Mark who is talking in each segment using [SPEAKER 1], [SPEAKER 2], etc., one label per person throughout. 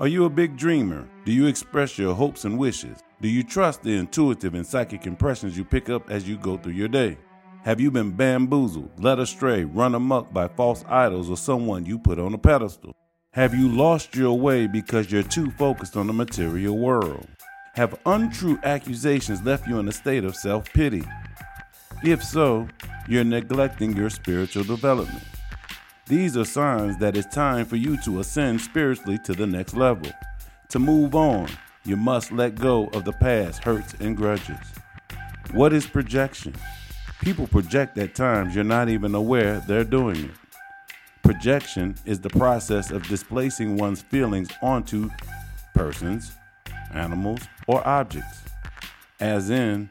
[SPEAKER 1] Are you a big dreamer? Do you express your hopes and wishes? Do you trust the intuitive and psychic impressions you pick up as you go through your day? Have you been bamboozled, led astray, run amuck by false idols or someone you put on a pedestal? Have you lost your way because you're too focused on the material world? Have untrue accusations left you in a state of self pity? If so, you're neglecting your spiritual development. These are signs that it's time for you to ascend spiritually to the next level. To move on, you must let go of the past hurts and grudges. What is projection? People project at times you're not even aware they're doing it. Projection is the process of displacing one's feelings onto persons, animals, or objects. As in,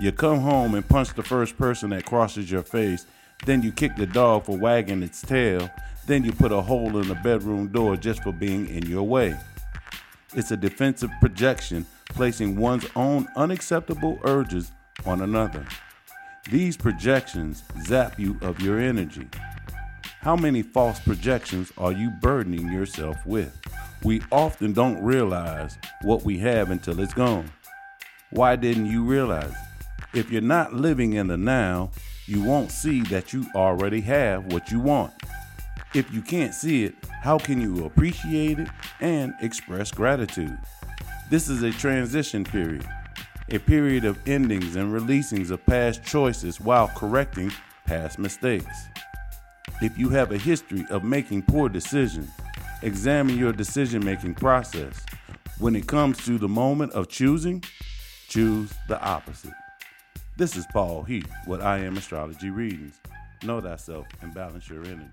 [SPEAKER 1] you come home and punch the first person that crosses your face then you kick the dog for wagging its tail. Then you put a hole in the bedroom door just for being in your way. It's a defensive projection, placing one's own unacceptable urges on another. These projections zap you of your energy. How many false projections are you burdening yourself with? We often don't realize what we have until it's gone. Why didn't you realize? If you're not living in the now, you won't see that you already have what you want. If you can't see it, how can you appreciate it and express gratitude? This is a transition period, a period of endings and releasings of past choices while correcting past mistakes. If you have a history of making poor decisions, examine your decision making process. When it comes to the moment of choosing, choose the opposite. This is Paul Heath with I Am Astrology Readings. Know thyself and balance your energy.